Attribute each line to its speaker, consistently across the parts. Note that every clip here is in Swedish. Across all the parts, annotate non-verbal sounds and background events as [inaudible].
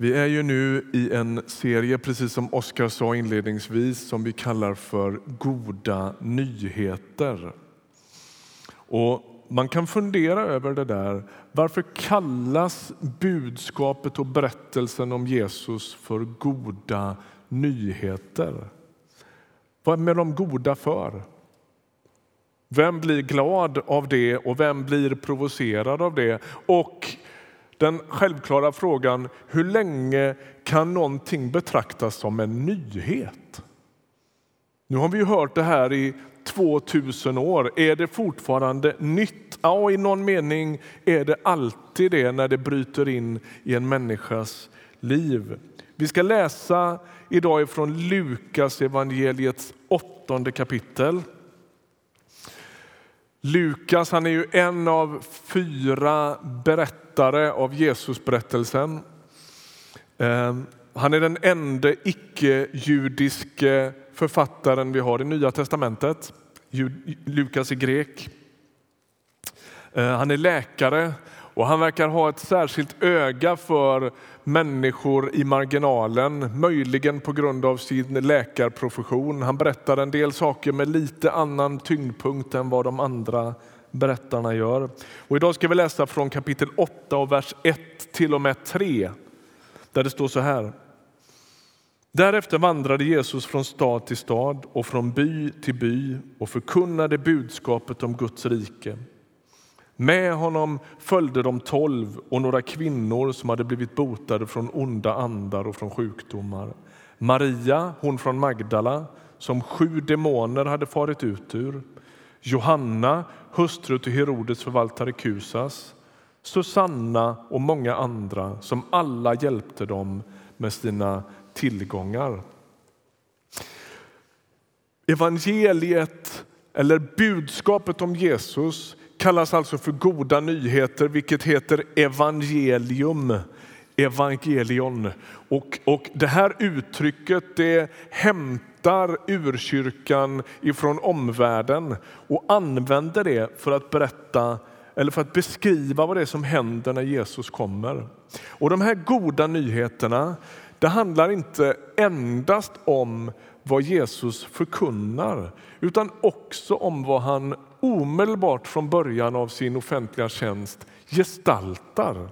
Speaker 1: Vi är ju nu i en serie, precis som Oskar sa inledningsvis, som vi kallar för Goda nyheter. Och man kan fundera över det där. Varför kallas budskapet och berättelsen om Jesus för goda nyheter? Vad är de goda för? Vem blir glad av det och vem blir provocerad av det? Och den självklara frågan, hur länge kan någonting betraktas som en nyhet? Nu har vi ju hört det här i 2000 år. Är det fortfarande nytt? Ja, i någon mening är det alltid det när det bryter in i en människas liv. Vi ska läsa idag ifrån Lukas evangeliets åttonde kapitel. Lukas han är ju en av fyra berättare av Jesusberättelsen. Ehm, han är den enda icke-judiske författaren vi har i Nya testamentet. Lukas är grek. Ehm, han är läkare och han verkar ha ett särskilt öga för människor i marginalen, möjligen på grund av sin läkarprofession. Han berättar en del saker med lite annan tyngdpunkt än vad de andra berättarna gör. Och idag ska vi läsa från kapitel 8 och vers 1 till och med 3 där det står så här. Därefter vandrade Jesus från stad till stad och från by till by och förkunnade budskapet om Guds rike. Med honom följde de tolv och några kvinnor som hade blivit botade från onda andar och från sjukdomar. Maria, hon från Magdala, som sju demoner hade farit ut ur. Johanna, hustru till Herodes förvaltare Kusas. Susanna och många andra som alla hjälpte dem med sina tillgångar. Evangeliet, eller budskapet om Jesus, kallas alltså för goda nyheter, vilket heter evangelium. Evangelion. Och, och det här uttrycket det hämtar urkyrkan ifrån omvärlden och använder det för att berätta eller för att beskriva vad det är som händer när Jesus kommer. Och De här goda nyheterna det handlar inte endast om vad Jesus förkunnar utan också om vad han omedelbart från början av sin offentliga tjänst gestaltar.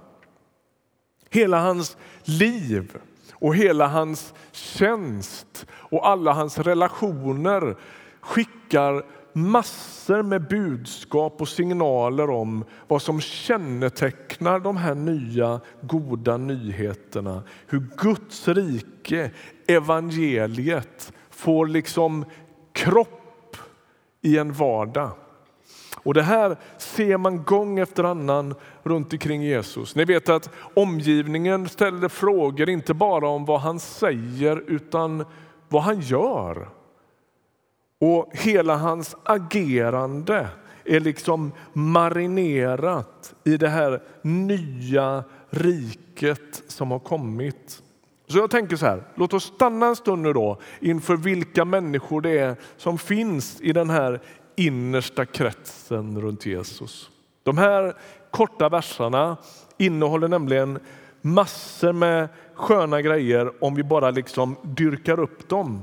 Speaker 1: Hela hans liv och hela hans tjänst och alla hans relationer skickar massor med budskap och signaler om vad som kännetecknar de här nya goda nyheterna. Hur Guds rike, evangeliet, får liksom kropp i en vardag. Och Det här ser man gång efter annan runt omkring Jesus. Ni vet att omgivningen ställer frågor inte bara om vad han säger utan vad han gör. Och hela hans agerande är liksom marinerat i det här nya riket som har kommit. Så jag tänker så här, låt oss stanna en stund nu då inför vilka människor det är som finns i den här innersta kretsen runt Jesus. De här korta verserna innehåller nämligen massor med sköna grejer om vi bara liksom dyrkar upp dem.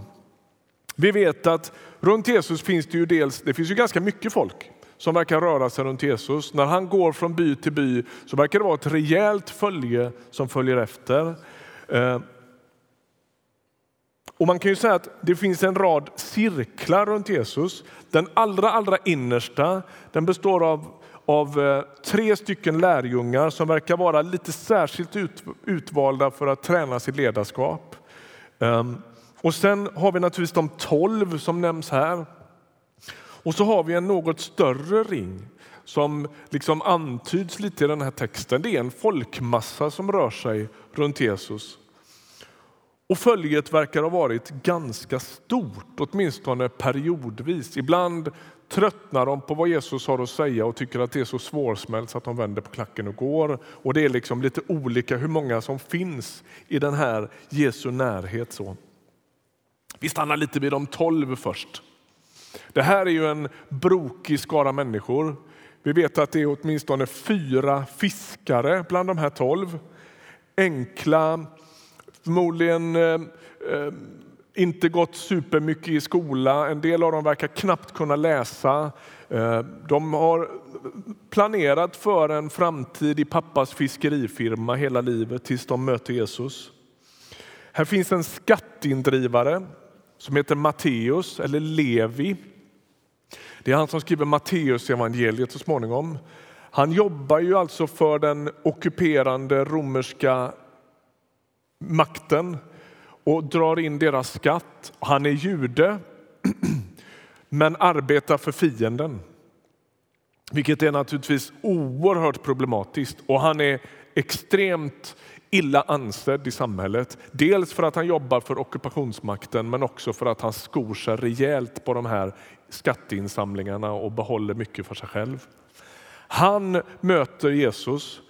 Speaker 1: Vi vet att runt Jesus finns det ju dels, det finns ju ganska mycket folk som verkar röra sig runt Jesus. När han går från by till by så verkar det vara ett rejält följe som följer efter. Eh, och man kan ju säga att det finns en rad cirklar runt Jesus. Den allra, allra innersta den består av, av eh, tre stycken lärjungar som verkar vara lite särskilt ut, utvalda för att träna sitt ledarskap. Um, och sen har vi naturligtvis de tolv som nämns här. Och så har vi en något större ring som liksom antyds lite i den här texten. Det är en folkmassa som rör sig runt Jesus. Och följet verkar ha varit ganska stort, åtminstone periodvis. Ibland tröttnar de på vad Jesus har att säga och tycker att det är så svårsmält så att de vänder på klacken och går. Och Det är liksom lite olika hur många som finns i den här Jesu närhet. Så. Vi stannar lite vid de tolv först. Det här är ju en brokig skara människor. Vi vet att det är åtminstone fyra fiskare bland de här tolv. Enkla förmodligen eh, eh, inte gått supermycket i skola. En del av dem verkar knappt kunna läsa. Eh, de har planerat för en framtid i pappas fiskerifirma hela livet tills de möter Jesus. Här finns en skatteindrivare som heter Matteus eller Levi. Det är han som skriver Matteus evangeliet så småningom. Han jobbar ju alltså för den ockuperande romerska makten och drar in deras skatt. Han är jude, [clears throat] men arbetar för fienden. Vilket är naturligtvis oerhört problematiskt och han är extremt illa ansedd i samhället. Dels för att han jobbar för ockupationsmakten men också för att han skor sig rejält på de här skatteinsamlingarna och behåller mycket för sig själv. Han möter Jesus.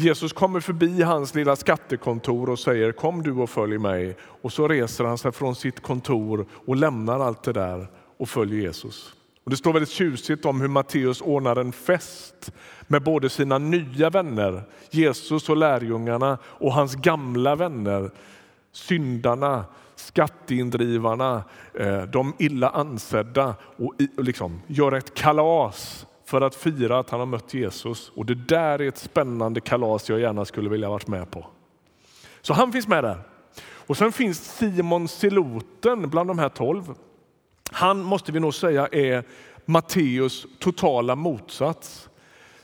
Speaker 1: Jesus kommer förbi hans lilla skattekontor och säger kom du och följ mig. Och så reser han sig från sitt kontor och lämnar allt det där och följer Jesus. Och det står väldigt tjusigt om hur Matteus ordnar en fest med både sina nya vänner, Jesus och lärjungarna och hans gamla vänner, syndarna, skatteindrivarna, eh, de illa ansedda och liksom gör ett kalas för att fira att han har mött Jesus. Och det där är ett spännande kalas jag gärna skulle vilja varit med på. Så han finns med där. Och sen finns Simon siloten bland de här tolv. Han måste vi nog säga är Matteus totala motsats.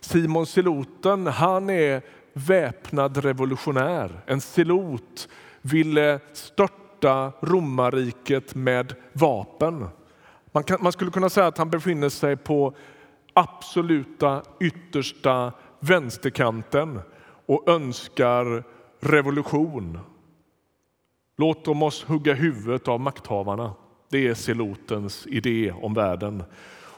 Speaker 1: Simon siloten, han är väpnad revolutionär. En silot ville störta romarriket med vapen. Man, kan, man skulle kunna säga att han befinner sig på absoluta yttersta vänsterkanten och önskar revolution. Låt oss hugga huvudet av makthavarna. Det är Selotens idé om världen.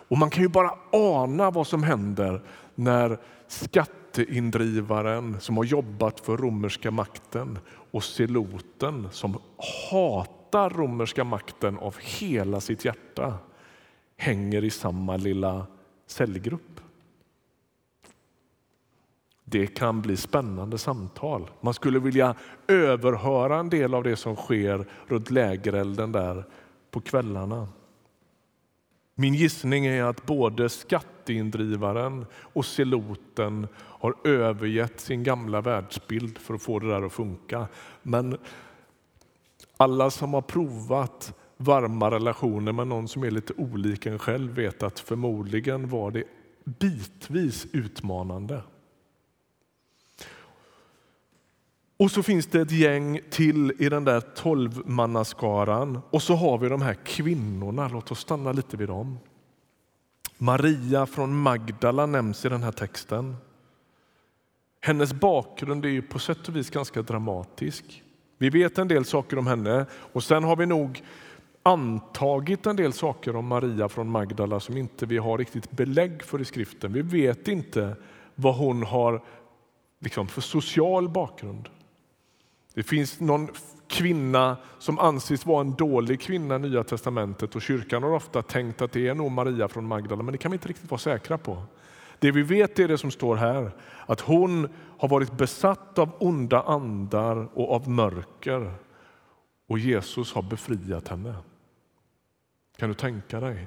Speaker 1: Och man kan ju bara ana vad som händer när skatteindrivaren som har jobbat för romerska makten och Seloten som hatar romerska makten av hela sitt hjärta hänger i samma lilla cellgrupp. Det kan bli spännande samtal. Man skulle vilja överhöra en del av det som sker runt lägerelden där på kvällarna. Min gissning är att både skatteindrivaren och seloten har övergett sin gamla världsbild för att få det där att funka. Men alla som har provat varma relationer med någon som är lite olik en själv vet att förmodligen var det bitvis utmanande. Och så finns det ett gäng till i den där tolvmannaskaran och så har vi de här kvinnorna. Låt oss stanna lite vid dem. Maria från Magdala nämns i den här texten. Hennes bakgrund är ju på sätt och vis ganska dramatisk. Vi vet en del saker om henne och sen har vi nog antagit en del saker om Maria från Magdala som inte vi har riktigt belägg för i skriften. Vi vet inte vad hon har liksom, för social bakgrund. Det finns någon kvinna som anses vara en dålig kvinna i Nya testamentet och kyrkan har ofta tänkt att det är nog Maria från Magdala, men det kan vi inte riktigt vara säkra på. Det vi vet är det som står här, att hon har varit besatt av onda andar och av mörker och Jesus har befriat henne. Kan du tänka dig?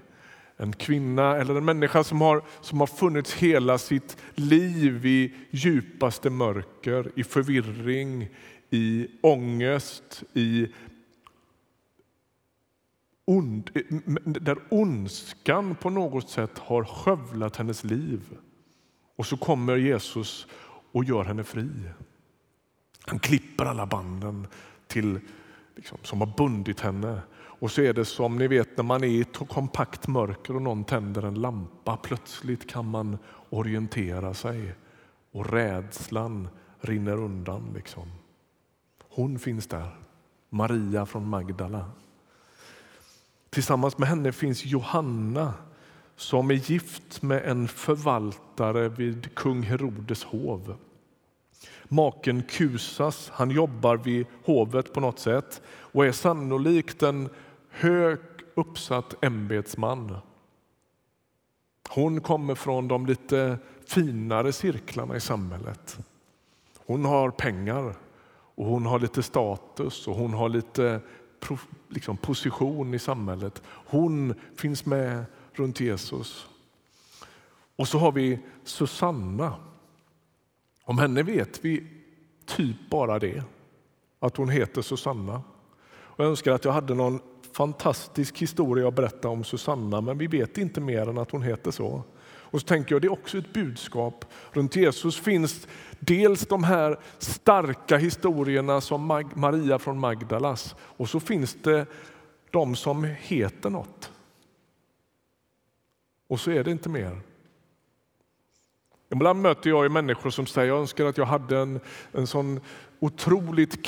Speaker 1: En kvinna eller en människa som har, som har funnits hela sitt liv i djupaste mörker, i förvirring, i ångest, i ond, där ondskan på något sätt har skövlat hennes liv. Och så kommer Jesus och gör henne fri. Han klipper alla banden till, liksom, som har bundit henne. Och så är det som ni vet när man är i ett kompakt mörker och någon tänder en lampa. Plötsligt kan man orientera sig och rädslan rinner undan. Liksom. Hon finns där, Maria från Magdala. Tillsammans med henne finns Johanna som är gift med en förvaltare vid kung Herodes hov. Maken Kusas han jobbar vid hovet på något sätt och är sannolikt en hög uppsatt ämbetsman. Hon kommer från de lite finare cirklarna i samhället. Hon har pengar och hon har lite status och hon har lite liksom, position i samhället. Hon finns med runt Jesus. Och så har vi Susanna. Om henne vet vi typ bara det, att hon heter Susanna. Och jag önskar att jag hade någon fantastisk historia att berätta om Susanna, men vi vet inte mer än att hon heter så. Och så tänker jag det är också ett budskap. Runt Jesus finns dels de här starka historierna som Maria från Magdalas och så finns det de som heter något. Och så är det inte mer. Ibland möter jag människor som säger jag önskar att jag hade en, en sån otroligt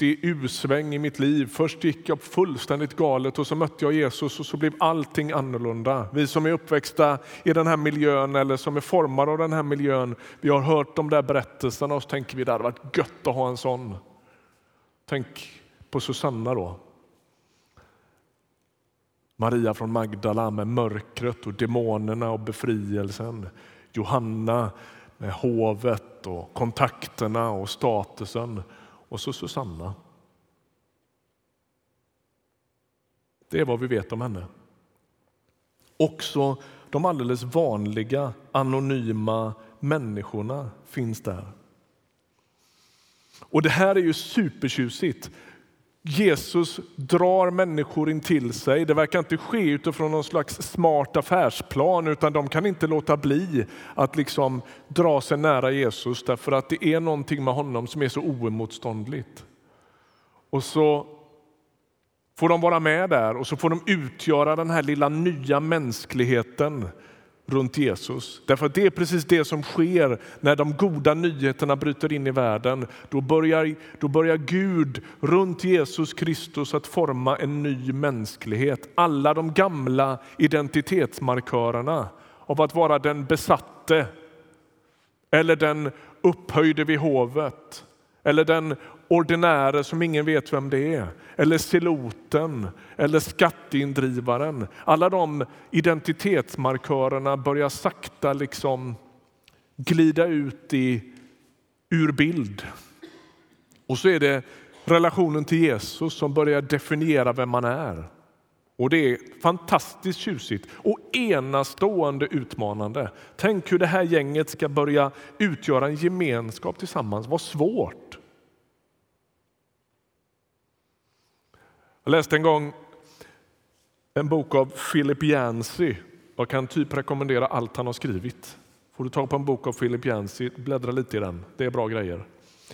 Speaker 1: kraftig usväng i mitt liv. Först gick jag fullständigt galet och så mötte jag Jesus och så blev allting annorlunda. Vi som är uppväxta i den här miljön eller som är formade av den här miljön, vi har hört de där berättelserna och så tänker vi det hade varit gött att ha en sån. Tänk på Susanna då. Maria från Magdala med mörkret och demonerna och befrielsen. Johanna med hovet och kontakterna och statusen. Och så Susanna. Det är vad vi vet om henne. Också de alldeles vanliga, anonyma människorna finns där. Och Det här är ju supertjusigt. Jesus drar människor in till sig. Det verkar inte ske utifrån någon slags smart affärsplan utan de kan inte låta bli att liksom dra sig nära Jesus därför att det är någonting med honom som är så oemotståndligt. Och så får de vara med där och så får de utgöra den här lilla nya mänskligheten runt Jesus. Därför att det är precis det som sker när de goda nyheterna bryter in i världen. Då börjar, då börjar Gud runt Jesus Kristus att forma en ny mänsklighet. Alla de gamla identitetsmarkörerna av att vara den besatte eller den upphöjde vid hovet eller den ordinäre som ingen vet vem det är, eller siloten eller skatteindrivaren. Alla de identitetsmarkörerna börjar sakta liksom glida ut i, ur bild. Och så är det relationen till Jesus som börjar definiera vem man är. Och Det är fantastiskt tjusigt och enastående utmanande. Tänk hur det här gänget ska börja utgöra en gemenskap tillsammans. Vad svårt! Jag läste en gång en bok av Philip Yancey. Jag kan typ rekommendera allt han har skrivit. Får du tag på en bok av Philip Yancey, bläddra lite i den. Det är bra grejer.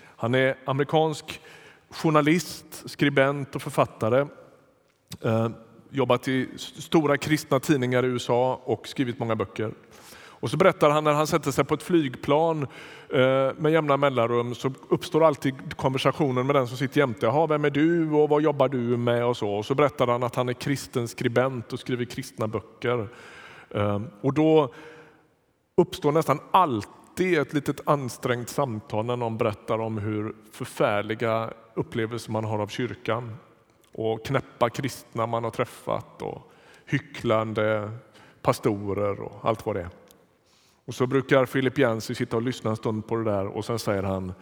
Speaker 1: Han är amerikansk journalist, skribent och författare. Eh, jobbat i stora kristna tidningar i USA och skrivit många böcker. Och så berättar han när han sätter sig på ett flygplan eh, med jämna mellanrum så uppstår alltid konversationen med den som sitter jämte. Jaha, vem är du och vad jobbar du med? Och så. Och så berättar han att han är kristen skribent och skriver kristna böcker. Ehm, och då uppstår nästan alltid ett litet ansträngt samtal när någon berättar om hur förfärliga upplevelser man har av kyrkan och knäppa kristna man har träffat och hycklande pastorer och allt vad det är. Och så brukar Philip Yancey sitta och lyssna en stund på det där och sen säger han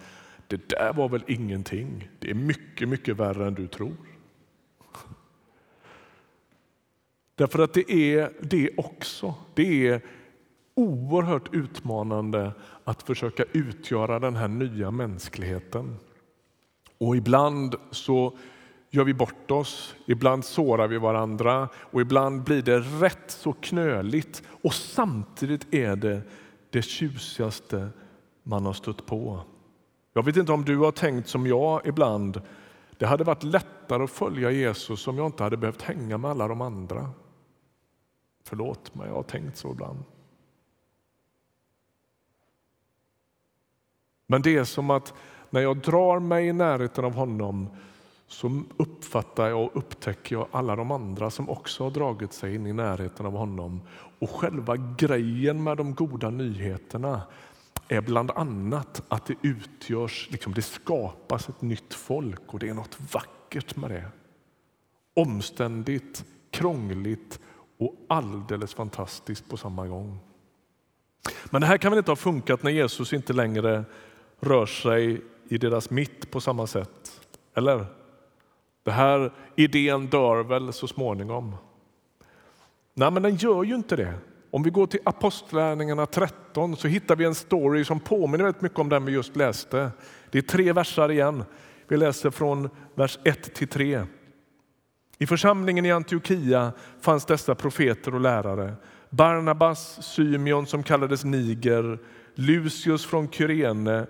Speaker 1: det där var väl ingenting. Det är mycket, mycket värre än du tror. Därför att det är det också. Det är oerhört utmanande att försöka utgöra den här nya mänskligheten. Och ibland så gör vi bort oss, ibland sårar vi varandra och ibland blir det rätt så knöligt. Och samtidigt är det det tjusigaste man har stött på. Jag vet inte om du har tänkt som jag ibland. Det hade varit lättare att följa Jesus om jag inte hade behövt hänga med alla de andra. Förlåt men jag har tänkt så ibland. Men det är som att när jag drar mig i närheten av honom så uppfattar jag och upptäcker jag alla de andra som också har dragit sig in i närheten av honom. Och själva grejen med de goda nyheterna är bland annat att det utgörs, liksom det skapas ett nytt folk och det är något vackert med det. Omständigt, krångligt och alldeles fantastiskt på samma gång. Men det här kan väl inte ha funkat när Jesus inte längre rör sig i deras mitt på samma sätt. Eller? Den här idén dör väl så småningom? Nej, men den gör ju inte det. Om vi går till Apostlärningarna 13 så hittar vi en story som påminner väldigt mycket om den vi just läste. Det är tre versar igen. Vi läser från vers 1 till 3. I församlingen i Antiochia fanns dessa profeter och lärare. Barnabas, Symeon som kallades Niger, Lucius från Kyrene,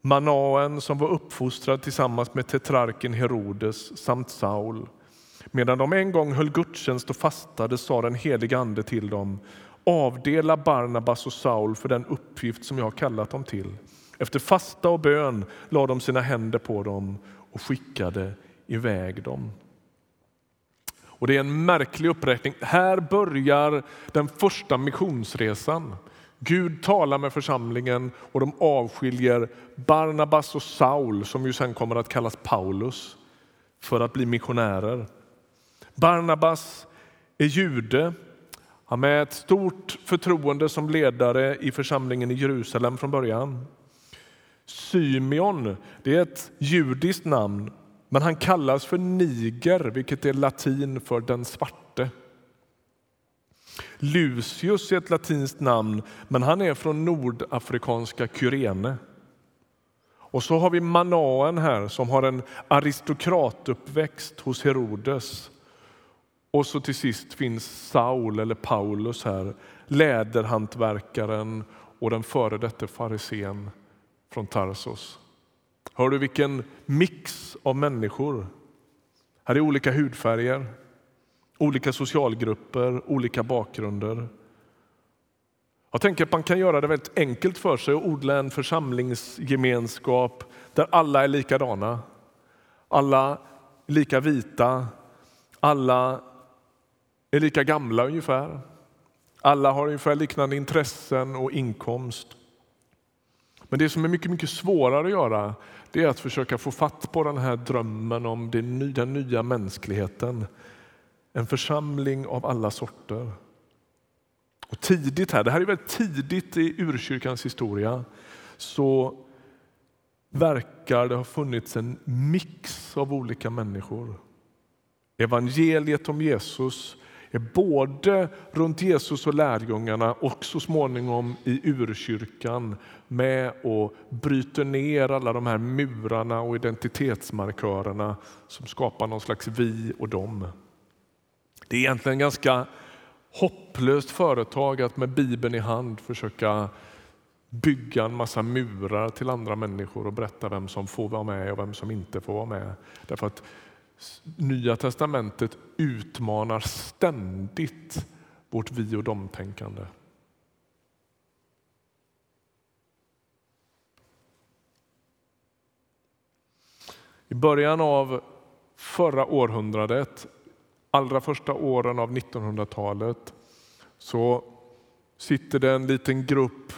Speaker 1: Manaen som var uppfostrad tillsammans med tetrarken Herodes samt Saul. Medan de en gång höll gudstjänst och fastade sa den helige Ande till dem avdela Barnabas och Saul för den uppgift som jag har kallat dem till. Efter fasta och bön lade de sina händer på dem och skickade iväg dem. Och Det är en märklig uppräkning. Här börjar den första missionsresan. Gud talar med församlingen och de avskiljer Barnabas och Saul, som ju sen kommer att kallas Paulus, för att bli missionärer. Barnabas är jude. Han har ett stort förtroende som ledare i församlingen i Jerusalem från början. Symeon det är ett judiskt namn, men han kallas för Niger, vilket är latin för den svarte. Lucius är ett latinskt namn, men han är från nordafrikanska Kyrene. Och så har vi Manaen här som har en aristokratuppväxt hos Herodes. Och så till sist finns Saul, eller Paulus här, läderhantverkaren och den före detta farisén från Tarsos. Hör du vilken mix av människor? Här är olika hudfärger, olika socialgrupper, olika bakgrunder. Jag tänker att man kan göra det väldigt enkelt för sig och odla en församlingsgemenskap där alla är likadana. Alla är lika vita, alla är lika gamla ungefär. Alla har ungefär liknande intressen och inkomst. Men det som är mycket, mycket svårare att göra det är att försöka få fatt på den här drömmen om den nya, den nya mänskligheten. En församling av alla sorter. Och tidigt här, det här är väldigt tidigt i urkyrkans historia, så verkar det ha funnits en mix av olika människor. Evangeliet om Jesus är både runt Jesus och lärjungarna och så småningom i urkyrkan med och bryter ner alla de här murarna och identitetsmarkörerna som skapar någon slags vi och dem. Det är egentligen ganska hopplöst företag att med Bibeln i hand försöka bygga en massa murar till andra människor och berätta vem som får vara med och vem som inte får vara med. Därför att Nya testamentet utmanar ständigt vårt vi och dom-tänkande. I början av förra århundradet, allra första åren av 1900-talet, så sitter det en liten grupp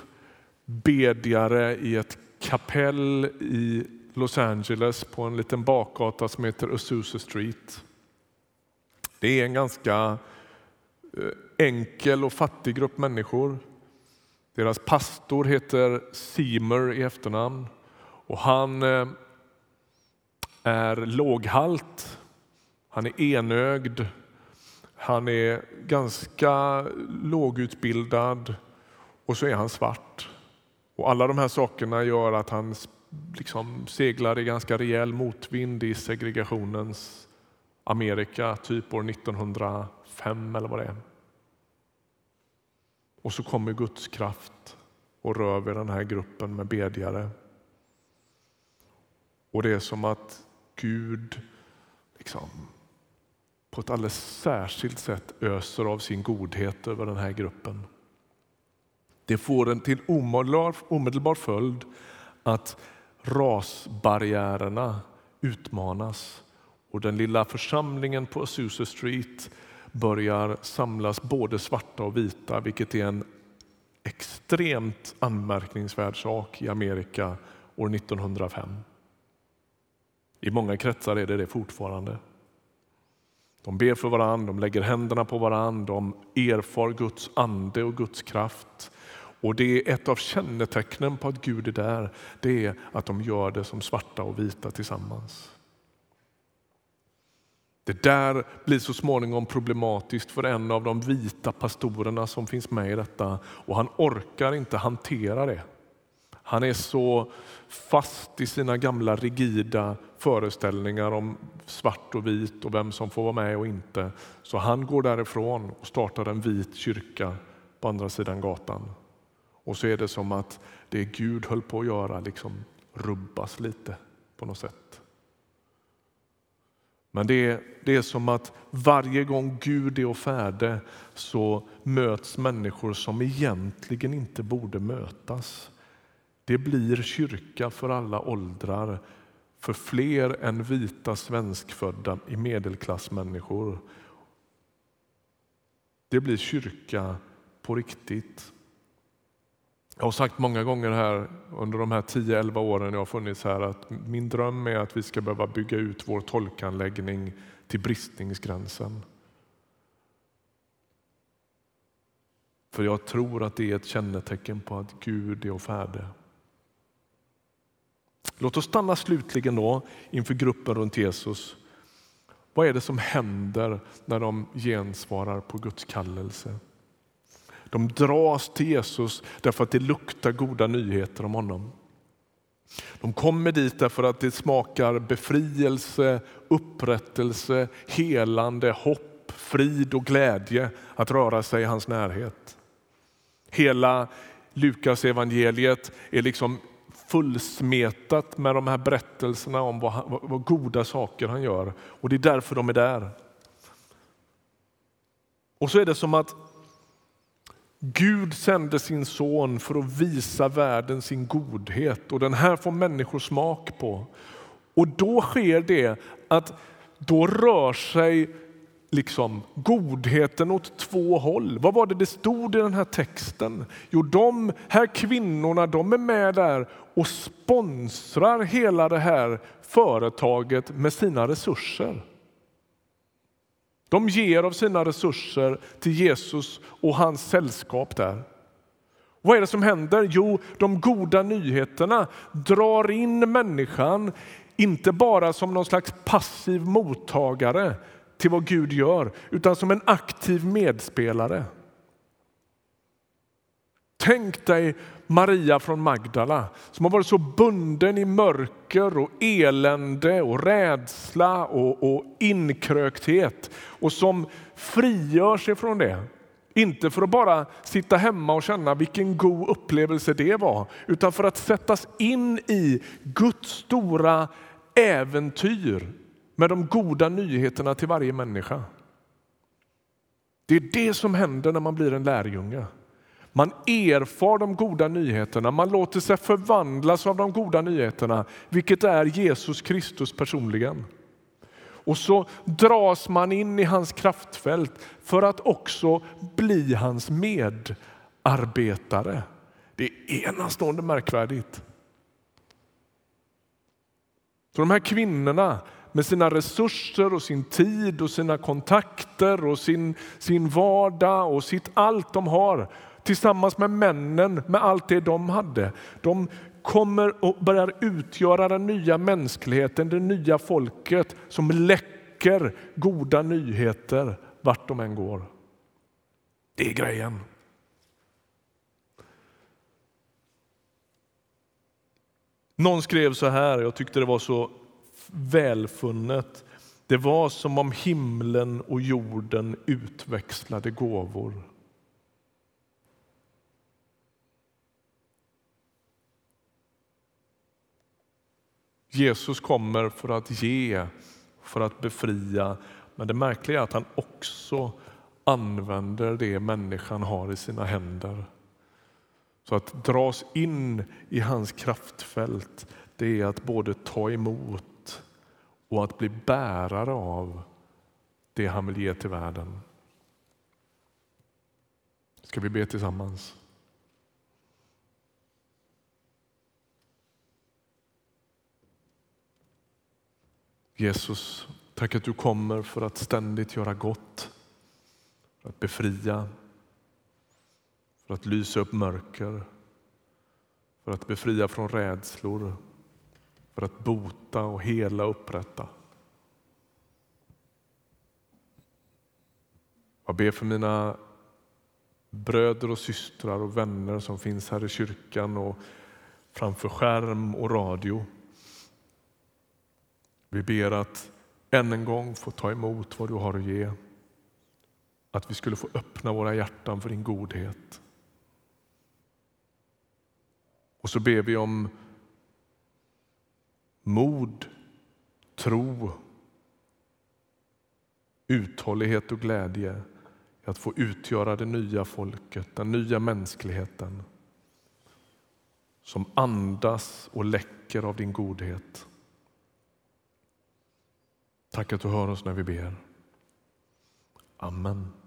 Speaker 1: bedjare i ett kapell i Los Angeles på en liten bakgata som heter Azusa Street. Det är en ganska eh, enkel och fattig grupp människor. Deras pastor heter Seymour i efternamn och han eh, är låghalt, han är enögd, han är ganska lågutbildad och så är han svart. Och alla de här sakerna gör att han liksom seglar i ganska rejäl motvind i segregationens Amerika, typ år 1905 eller vad det är. Och så kommer Guds kraft och rör vid den här gruppen med bedjare. Och det är som att Gud liksom, på ett alldeles särskilt sätt öser av sin godhet över den här gruppen. Det får en till omedelbar, omedelbar följd att rasbarriärerna utmanas och den lilla församlingen på Azusa Street börjar samlas både svarta och vita, vilket är en extremt anmärkningsvärd sak i Amerika år 1905. I många kretsar är det det fortfarande. De ber för varandra, de lägger händerna på varandra, de erfar Guds ande och Guds kraft. Och det är ett av kännetecknen på att Gud är där, det är att de gör det som svarta och vita tillsammans. Det där blir så småningom problematiskt för en av de vita pastorerna som finns med i detta och han orkar inte hantera det. Han är så fast i sina gamla rigida föreställningar om svart och vit och vem som får vara med och inte. Så han går därifrån och startar en vit kyrka på andra sidan gatan. Och så är det som att det Gud höll på att göra liksom rubbas lite på något sätt. Men det är, det är som att varje gång Gud är och färde så möts människor som egentligen inte borde mötas. Det blir kyrka för alla åldrar, för fler än vita svenskfödda i medelklassmänniskor. Det blir kyrka på riktigt. Jag har sagt många gånger här under de här 10-11 åren jag har funnits här att min dröm är att vi ska behöva bygga ut vår tolkanläggning till bristningsgränsen. För jag tror att det är ett kännetecken på att Gud är färdig. färde. Låt oss stanna slutligen då inför gruppen runt Jesus. Vad är det som händer när de gensvarar på Guds kallelse? De dras till Jesus därför att det luktar goda nyheter om honom. De kommer dit därför att det smakar befrielse, upprättelse, helande, hopp, frid och glädje att röra sig i hans närhet. Hela Lukas evangeliet är liksom fullsmetat med de här berättelserna om vad, vad, vad goda saker han gör och det är därför de är där. Och så är det som att Gud sände sin son för att visa världen sin godhet och den här får människor smak på. Och då sker det att då rör sig liksom godheten åt två håll. Vad var det det stod i den här texten? Jo, de här kvinnorna de är med där och sponsrar hela det här företaget med sina resurser. De ger av sina resurser till Jesus och hans sällskap där. Vad är det som händer? Jo, de goda nyheterna drar in människan, inte bara som någon slags passiv mottagare till vad Gud gör, utan som en aktiv medspelare. Tänk dig Maria från Magdala som har varit så bunden i mörker och elände och rädsla och, och inkrökthet och som frigör sig från det. Inte för att bara sitta hemma och känna vilken god upplevelse det var, utan för att sättas in i Guds stora äventyr med de goda nyheterna till varje människa. Det är det som händer när man blir en lärjunge. Man erfar de goda nyheterna, man låter sig förvandlas av de goda nyheterna, vilket är Jesus Kristus personligen. Och så dras man in i hans kraftfält för att också bli hans medarbetare. Det är enastående märkvärdigt. Så de här kvinnorna med sina resurser och sin tid och sina kontakter och sin, sin vardag och sitt allt de har tillsammans med männen med allt det de hade. De kommer och börjar utgöra den nya mänskligheten, det nya folket som läcker goda nyheter vart de än går. Det är grejen. Någon skrev så här, jag tyckte det var så välfunnet. Det var som om himlen och jorden utväxlade gåvor. Jesus kommer för att ge, för att befria. Men det märkliga är att han också använder det människan har i sina händer. Så att dras in i hans kraftfält, det är att både ta emot och att bli bärare av det han vill ge till världen. Ska vi be tillsammans? Jesus, tack att du kommer för att ständigt göra gott, för att befria, för att lysa upp mörker, för att befria från rädslor, för att bota och hela och upprätta. Jag ber för mina bröder och systrar och vänner som finns här i kyrkan och framför skärm och radio. Vi ber att än en gång få ta emot vad du har att ge. Att vi skulle få öppna våra hjärtan för din godhet. Och så ber vi om mod, tro, uthållighet och glädje i att få utgöra det nya folket, den nya mänskligheten som andas och läcker av din godhet. Tack att du hör oss när vi ber. Amen.